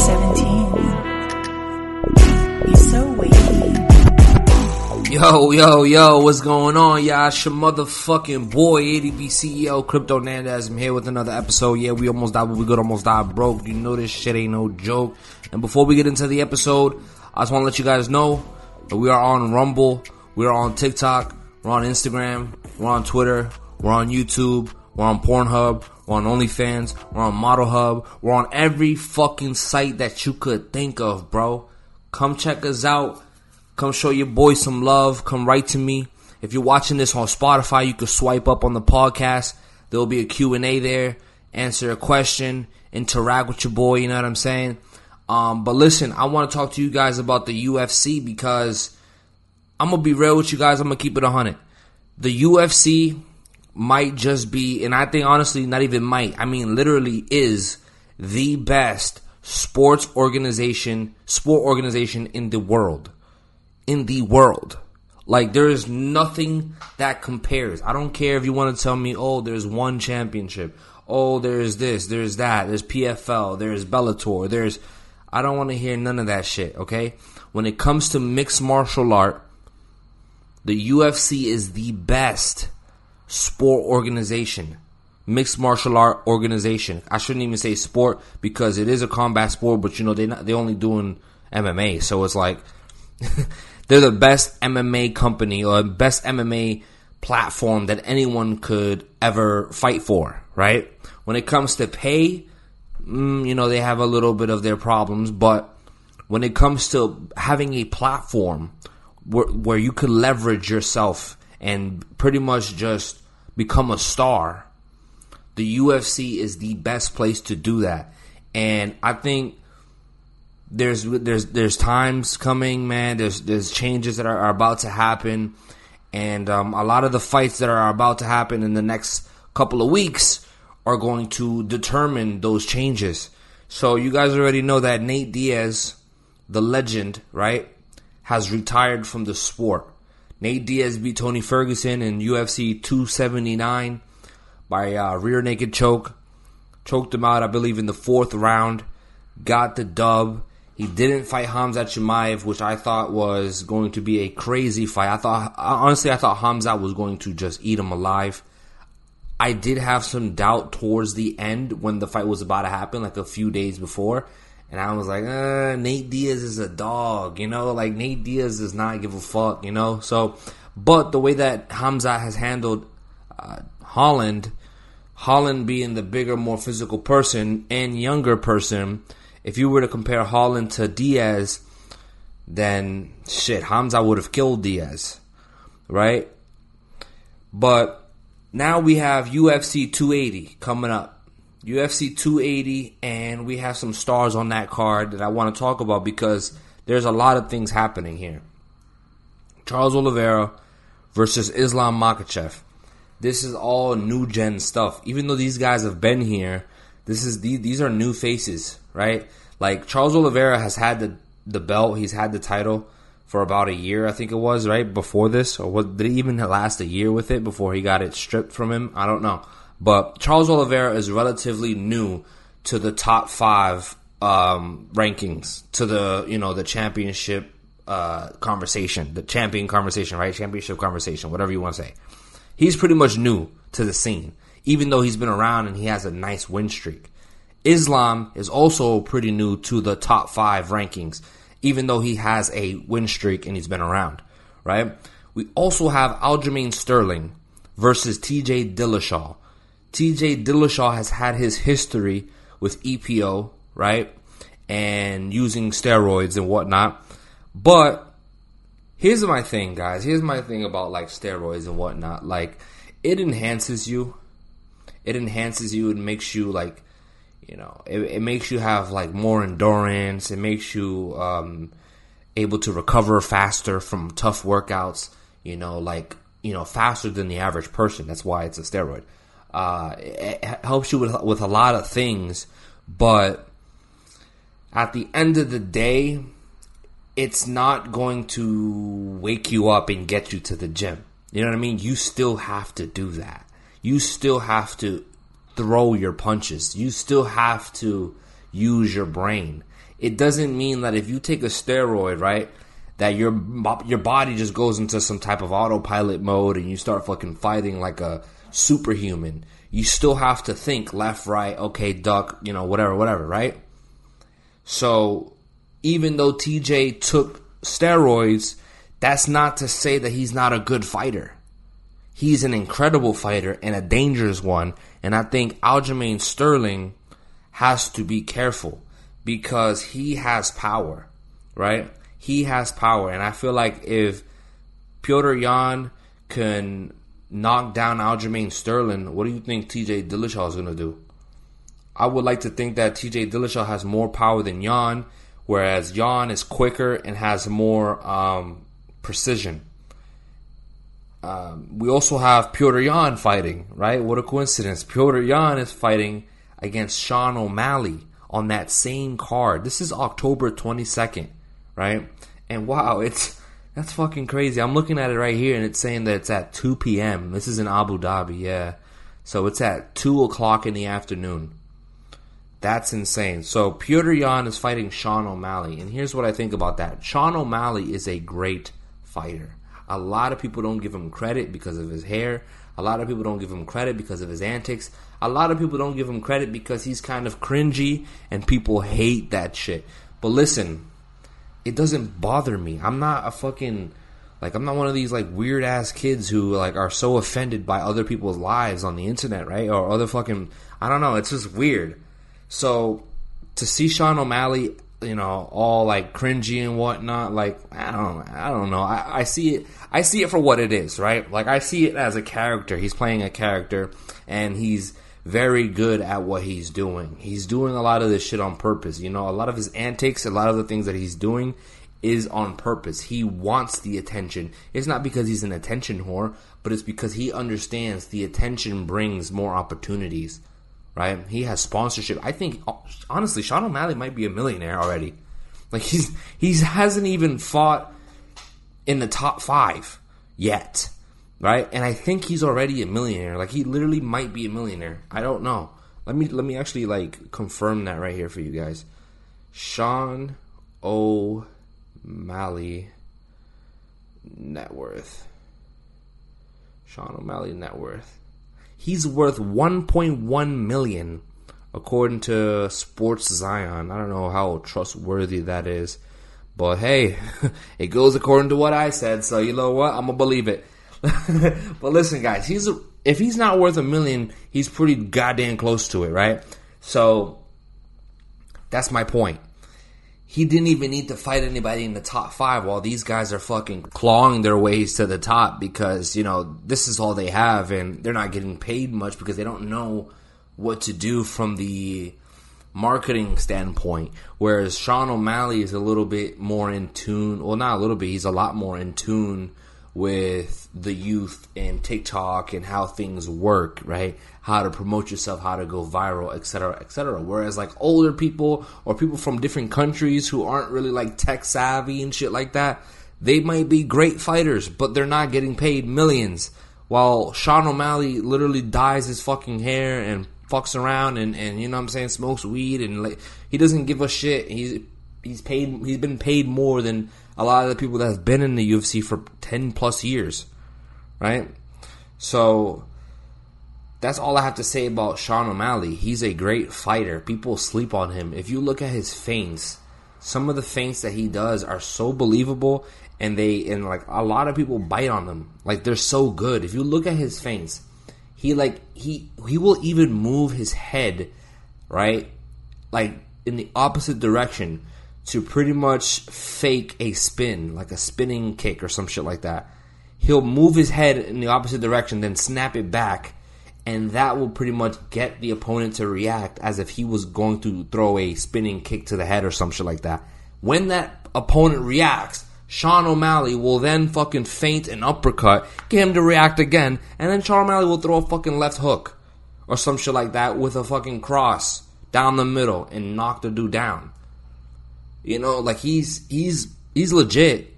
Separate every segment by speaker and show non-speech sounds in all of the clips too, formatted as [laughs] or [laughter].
Speaker 1: Seventeen. You're so wavy.
Speaker 2: Yo, yo, yo, what's going on, y'all? It's your motherfucking boy, ADB CEO, Crypto Nandaz. I'm here with another episode. Yeah, we almost died, but we good, almost died broke. You know this shit ain't no joke. And before we get into the episode, I just want to let you guys know that we are on Rumble, we are on TikTok, we're on Instagram, we're on Twitter, we're on YouTube, we're on Pornhub, we're on OnlyFans, we're on Model Hub, we're on every fucking site that you could think of, bro. Come check us out. Come show your boy some love. Come write to me. If you're watching this on Spotify, you can swipe up on the podcast. There'll be a Q&A there. Answer a question. Interact with your boy, you know what I'm saying? Um, but listen, I want to talk to you guys about the UFC because I'm going to be real with you guys. I'm going to keep it 100. The UFC might just be, and I think honestly, not even might, I mean, literally is the best sports organization, sport organization in the world. In the world. Like, there is nothing that compares. I don't care if you want to tell me, oh, there's one championship. Oh, there's this, there's that, there's PFL, there's Bellator, there's. I don't want to hear none of that shit, okay? When it comes to mixed martial art, the UFC is the best sport organization, mixed martial art organization. I shouldn't even say sport because it is a combat sport, but you know they not they only doing MMA, so it's like [laughs] they're the best MMA company or best MMA platform that anyone could ever fight for, right? When it comes to pay, mm, you know they have a little bit of their problems, but when it comes to having a platform where, where you could leverage yourself and pretty much just become a star, the UFC is the best place to do that. And I think there's there's there's times coming, man. There's there's changes that are, are about to happen, and um, a lot of the fights that are about to happen in the next couple of weeks are going to determine those changes. So you guys already know that Nate Diaz, the legend, right, has retired from the sport. Nate Diaz beat Tony Ferguson in UFC 279 by uh, rear naked choke. Choked him out, I believe, in the fourth round. Got the dub. He didn't fight Hamza Chimaev, which I thought was going to be a crazy fight. I thought, honestly, I thought Hamza was going to just eat him alive. I did have some doubt towards the end when the fight was about to happen, like a few days before. And I was like, uh, Nate Diaz is a dog, you know? Like, Nate Diaz does not give a fuck, you know? So, but the way that Hamza has handled uh, Holland, Holland being the bigger, more physical person and younger person, if you were to compare Holland to Diaz, then shit, Hamza would have killed Diaz, right? But now we have UFC 280 coming up. UFC 280, and we have some stars on that card that I want to talk about because there's a lot of things happening here. Charles Oliveira versus Islam Makhachev. This is all new gen stuff. Even though these guys have been here, this is these, these are new faces, right? Like Charles Oliveira has had the the belt, he's had the title for about a year, I think it was, right before this, or what, did he even last a year with it before he got it stripped from him? I don't know. But Charles Oliveira is relatively new to the top five um, rankings, to the you know the championship uh, conversation, the champion conversation, right? Championship conversation, whatever you want to say. He's pretty much new to the scene, even though he's been around and he has a nice win streak. Islam is also pretty new to the top five rankings, even though he has a win streak and he's been around, right? We also have Aljamain Sterling versus TJ Dillashaw. TJ Dillashaw has had his history with EPO, right? And using steroids and whatnot. But here's my thing, guys. Here's my thing about like steroids and whatnot. Like, it enhances you. It enhances you. It makes you like, you know, it, it makes you have like more endurance. It makes you um, able to recover faster from tough workouts. You know, like you know, faster than the average person. That's why it's a steroid. Uh, it helps you with with a lot of things, but at the end of the day, it's not going to wake you up and get you to the gym. You know what I mean? You still have to do that. You still have to throw your punches. You still have to use your brain. It doesn't mean that if you take a steroid, right, that your your body just goes into some type of autopilot mode and you start fucking fighting like a superhuman. You still have to think left, right, okay, duck, you know, whatever, whatever, right? So even though TJ took steroids, that's not to say that he's not a good fighter. He's an incredible fighter and a dangerous one. And I think Aljamain Sterling has to be careful because he has power, right? He has power. And I feel like if Petr Yan can knock down Aljamain Sterling, what do you think TJ Dillashaw is going to do? I would like to think that TJ Dillashaw has more power than Yan, whereas Yan is quicker and has more um, precision. Um, we also have Petr Yan fighting, right? What a coincidence. Petr Yan is fighting against Sean O'Malley on that same card. This is October 22nd, right? And wow, [laughs] it's that's fucking crazy. I'm looking at it right here and it's saying that it's at 2 p.m. This is in Abu Dhabi, yeah. So it's at 2 o'clock in the afternoon. That's insane. So Petr Yan is fighting Sean O'Malley. And here's what I think about that Sean O'Malley is a great fighter. A lot of people don't give him credit because of his hair. A lot of people don't give him credit because of his antics. A lot of people don't give him credit because he's kind of cringy and people hate that shit. But listen, it doesn't bother me. I'm not a fucking like I'm not one of these like weird ass kids who like are so offended by other people's lives on the internet, right? Or other fucking I don't know, it's just weird. So to see Sean O'Malley, you know, all like cringy and whatnot, like I don't, I don't know. I, I see it, I see it for what it is, right? Like I see it as a character. He's playing a character, and he's very good at what he's doing. He's doing a lot of this shit on purpose. You know, a lot of his antics, a lot of the things that he's doing is on purpose. He wants the attention. It's not because he's an attention whore, but it's because he understands the attention brings more opportunities right? He has sponsorship. I think honestly, Sean O'Malley might be a millionaire already. Like he's he hasn't even fought in the top five yet, right? And I think he's already a millionaire. Like he literally might be a millionaire. I don't know. Let me let me actually like confirm that right here for you guys. Sean O'Malley net worth. Sean O'Malley net worth he's worth 1.1 million according to Sports Zion. I don't know how trustworthy that is, but hey, [laughs] it goes according to what I said. So you know what? I'm gonna believe it. [laughs] but listen, guys, he's if he's not worth a million, he's pretty goddamn close to it, right? So that's my point he didn't even need to fight anybody in the top five while these guys are fucking clawing their ways to the top because, you know, this is all they have and they're not getting paid much because they don't know what to do from the marketing standpoint. Whereas Sean O'Malley is a little bit more in tune. Well, not a little bit, he's a lot more in tune with the youth and TikTok and how things work, right? How to promote yourself, how to go viral, etc., etc. Whereas like older people or people from different countries who aren't really like tech savvy and shit like that, they might be great fighters, but they're not getting paid millions. While Sean O'Malley literally dyes his fucking hair and fucks around and, and you know what I'm saying, smokes weed and like he doesn't give a shit. He's he's paid he's been paid more than a lot of the people that have been in the UFC for 10 plus years, right? So that's all I have to say about Sean O'Malley. He's a great fighter. People sleep on him. If you look at his feints, some of the feints that he does are so believable and they and like a lot of people bite on them. Like they're so good. If you look at his feints, he like he he will even move his head, right? Like in the opposite direction to pretty much fake a spin, like a spinning kick or some shit like that. He'll move his head in the opposite direction, then snap it back, and that will pretty much get the opponent to react as if he was going to throw a spinning kick to the head or some shit like that. When that opponent reacts, Sean O'Malley will then fucking feint an uppercut, get him to react again, and then Sean O'Malley will throw a fucking left hook or some shit like that with a fucking cross down the middle and knock the dude down. You know, like he's he's he's legit,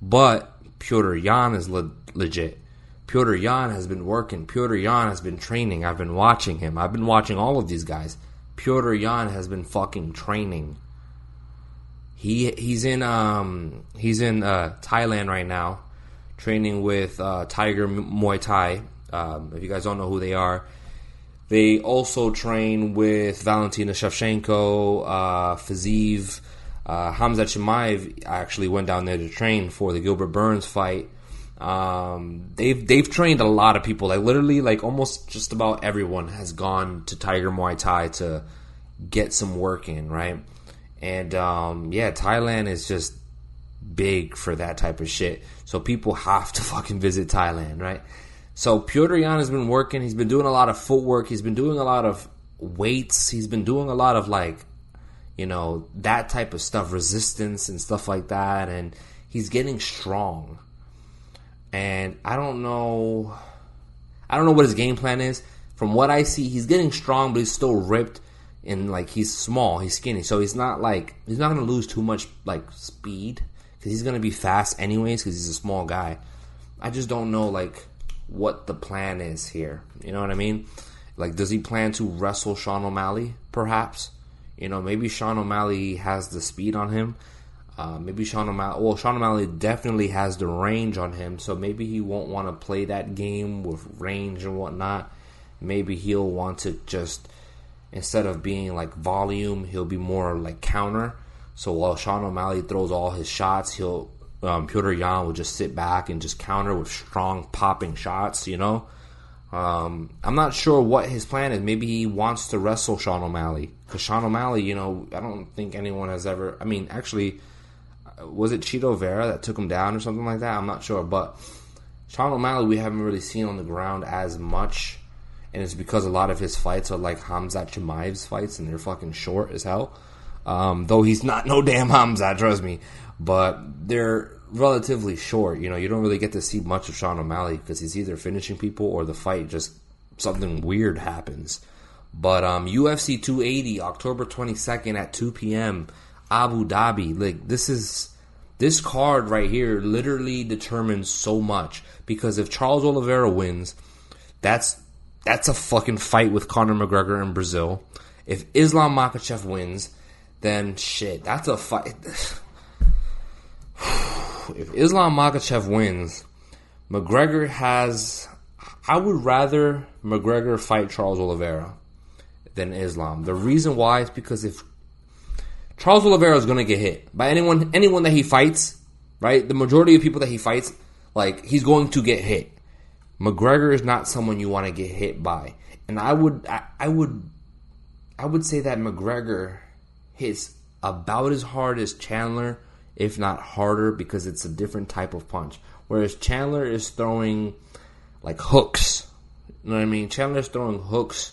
Speaker 2: but Pyotr Yan is le- legit. Pyotr Yan has been working. Pyotr Yan has been training. I've been watching him. I've been watching all of these guys. Pyotr Yan has been fucking training. He he's in um he's in uh, Thailand right now, training with uh, Tiger Muay Thai. Um, if you guys don't know who they are, they also train with Valentina Shevchenko, uh, uh, Hamza Chimaev. Actually, went down there to train for the Gilbert Burns fight. Um, they've they've trained a lot of people. Like literally, like almost just about everyone has gone to Tiger Muay Thai to get some work in, right? And um, yeah, Thailand is just big for that type of shit. So people have to [laughs] fucking visit Thailand, right? So Piotr Yan has been working. He's been doing a lot of footwork. He's been doing a lot of weights. He's been doing a lot of like, you know, that type of stuff, resistance and stuff like that. And he's getting strong. And I don't know, I don't know what his game plan is. From what I see, he's getting strong, but he's still ripped and like he's small, he's skinny, so he's not like he's not gonna lose too much like speed because he's gonna be fast anyways because he's a small guy. I just don't know like what the plan is here. You know what I mean? Like, does he plan to wrestle Sean O'Malley? Perhaps. You know, maybe Sean O'Malley has the speed on him. Uh, maybe Sean O'Malley. Well, Sean O'Malley definitely has the range on him, so maybe he won't want to play that game with range and whatnot. Maybe he'll want to just instead of being like volume, he'll be more like counter. So while Sean O'Malley throws all his shots, he'll um, Piotr Yan will just sit back and just counter with strong popping shots. You know, um, I'm not sure what his plan is. Maybe he wants to wrestle Sean O'Malley because Sean O'Malley, you know, I don't think anyone has ever. I mean, actually, was it Chito Vera that took him down or something like that? I'm not sure, but Sean O'Malley we haven't really seen on the ground as much and it's because a lot of his fights are like Hamzat Chimaev's fights, and they're fucking short as hell. Um, though he's not no damn Hamzat, trust me, but they're relatively short. You know, you don't really get to see much of Sean O'Malley because he's either finishing people or the fight just something weird happens. But um, UFC 280, October 22nd at 2 p.m., Abu Dhabi. Like this is this card right here literally determines so much because if Charles Oliveira wins, that's that's a fucking fight with Conor McGregor in Brazil. If Islam Makhachev wins, then shit, that's a fight. [sighs] if Islam Makhachev wins, McGregor has. I would rather McGregor fight Charles Oliveira than Islam. The reason why is because if Charles Oliveira is going to get hit by anyone, anyone that he fights, right? The majority of people that he fights, like he's going to get hit. McGregor is not someone you want to get hit by, and I would I, I would I would say that McGregor hits about as hard as Chandler, if not harder, because it's a different type of punch. Whereas Chandler is throwing like hooks. You know what I mean? Chandler's throwing hooks,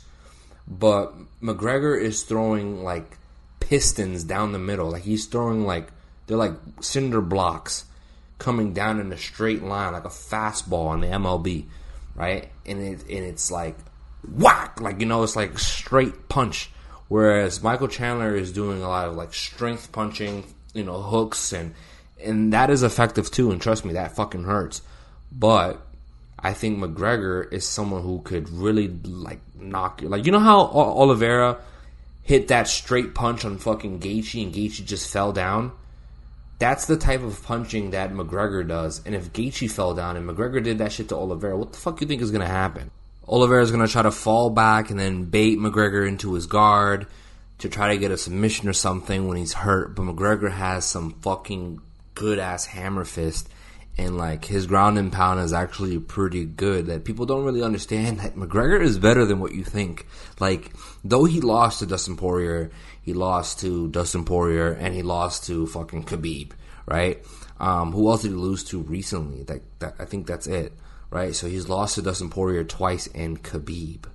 Speaker 2: but McGregor is throwing like pistons down the middle. Like he's throwing like they're like cinder blocks coming down in a straight line like a fastball in the MLB right? And it and it's like whack, like you know, it's like straight punch. Whereas Michael Chandler is doing a lot of like strength punching, you know, hooks and and that is effective too. And trust me, that fucking hurts. But I think McGregor is someone who could really like knock you. Like you know how Oliveira hit that straight punch on fucking Gaethje and Gaethje just fell down. That's the type of punching that McGregor does. And if Gaethje fell down and McGregor did that shit to Oliveira, what the fuck you think is to happen? Oliveira is going to try to fall back and then bait McGregor into his guard to try to get a submission or something when he's hurt. But McGregor has some fucking good ass hammer fist. And like his ground and pound is actually pretty good. That people don't really understand that McGregor is better than what you think. Like though he lost to Dustin Poirier, he lost to Dustin Poirier, and he lost to fucking Khabib, right? Um, who else did he lose to recently? That, that I think that's it, right? So he's lost to Dustin Poirier twice and Khabib.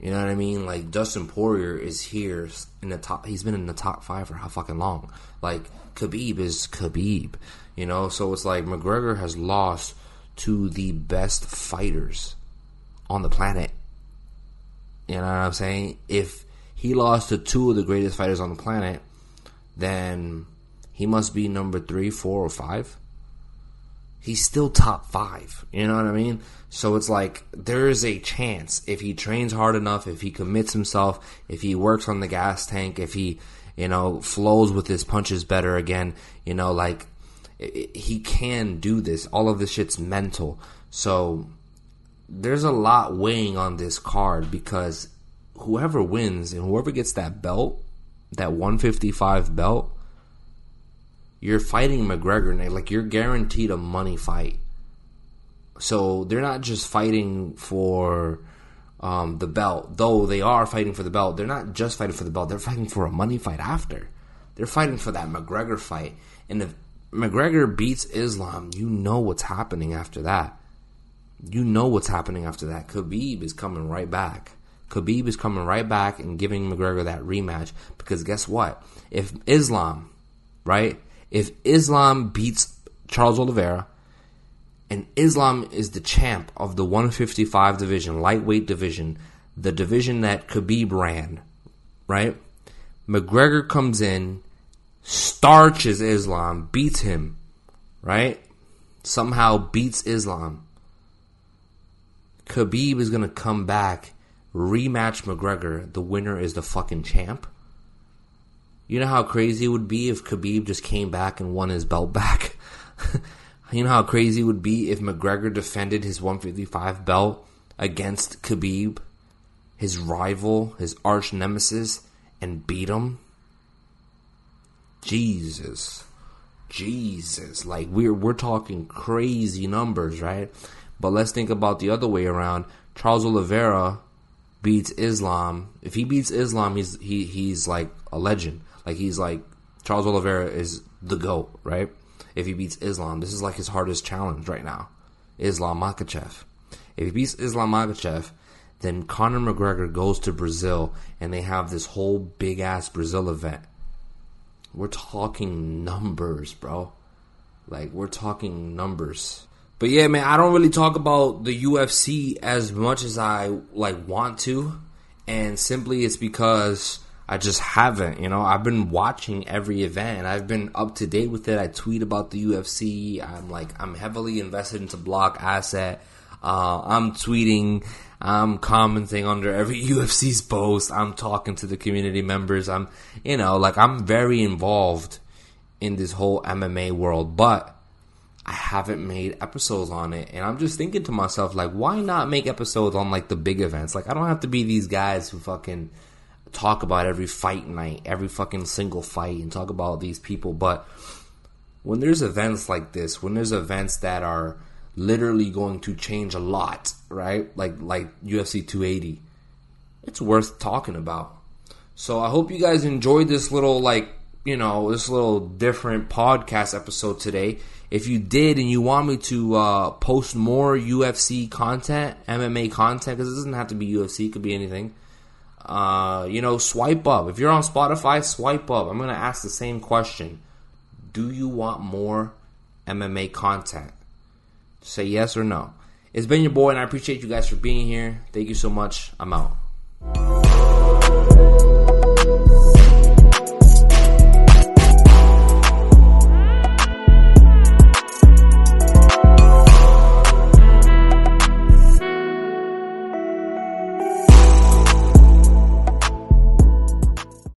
Speaker 2: You know what I mean? Like Dustin Poirier is here in the top. He's been in the top five for how fucking long? Like Khabib is Khabib. You know, so it's like McGregor has lost to the best fighters on the planet. You know what I'm saying? If he lost to two of the greatest fighters on the planet, then he must be number three, four, or five. He's still top five. You know what I mean? So it's like there is a chance if he trains hard enough, if he commits himself, if he works on the gas tank, if he, you know, flows with his punches better again, you know, like he can do this. All of this shit's mental. So there's a lot weighing on this card because whoever wins and whoever gets that belt, that 155 belt, you're fighting McGregor. Like you're guaranteed a money fight. So they're not just fighting for um, the belt, though they are fighting for the belt. They're not just fighting for the belt. They're fighting for a money fight after. They're fighting for that McGregor fight. And if McGregor beats Islam, you know what's happening after that. You know what's happening after that. Khabib is coming right back. Khabib is coming right back and giving McGregor that rematch because guess what? If Islam, right? If Islam beats Charles Oliveira and Islam is the champ of the 155 division, lightweight division, the division that Khabib ran, right? McGregor comes in, starches Islam, beats him, right? Somehow beats Islam. Khabib is going to come back, rematch McGregor. The winner is the fucking champ. You know how crazy it would be if Khabib just came back and won his belt back? [laughs] you know how crazy it would be if McGregor defended his 155 belt against Khabib, his rival, his arch nemesis, and beat him? Jesus. Jesus. Like we're we're talking crazy numbers, right? But let's think about the other way around. Charles Oliveira beats Islam. If he beats Islam, he's he he's like a legend. Like he's like Charles Oliveira is the goat, right? If he beats Islam, this is like his hardest challenge right now. Islam Makhachev. If he beats Islam Makhachev, then Conor McGregor goes to Brazil and they have this whole big ass Brazil event. We're talking numbers, bro. Like we're talking numbers. But yeah, man, I don't really talk about the UFC as much as I like want to, and simply it's because I just haven't. You know, I've been watching every event. I've been up to date with it. I tweet about the UFC. I'm like, I'm heavily invested into Blockasset. Uh, I'm tweeting. I'm commenting under every [laughs] UFC's post. I'm talking to the community members. I'm, you know, like I'm very involved in this whole MMA world, but I haven't made episodes on it. And I'm just thinking to myself, like, why not make episodes on like the big events? Like, I don't have to be these guys who fucking talk about every fight night, every fucking single fight, and talk about these people. But when there's events like this, when there's events that are literally going to change a lot, right? Like like UFC 280, it's worth talking about. So I hope you guys enjoyed this little like you know this little different podcast episode today. If you did and you want me to uh, post more UFC content, MMA content, because it doesn't have to be UFC, it could be anything. Uh, you know, swipe up. If you're on Spotify, swipe up. I'm going to ask the same question Do you want more MMA content? Say yes or no. It's been your boy, and I appreciate you guys for being here. Thank you so much. I'm out.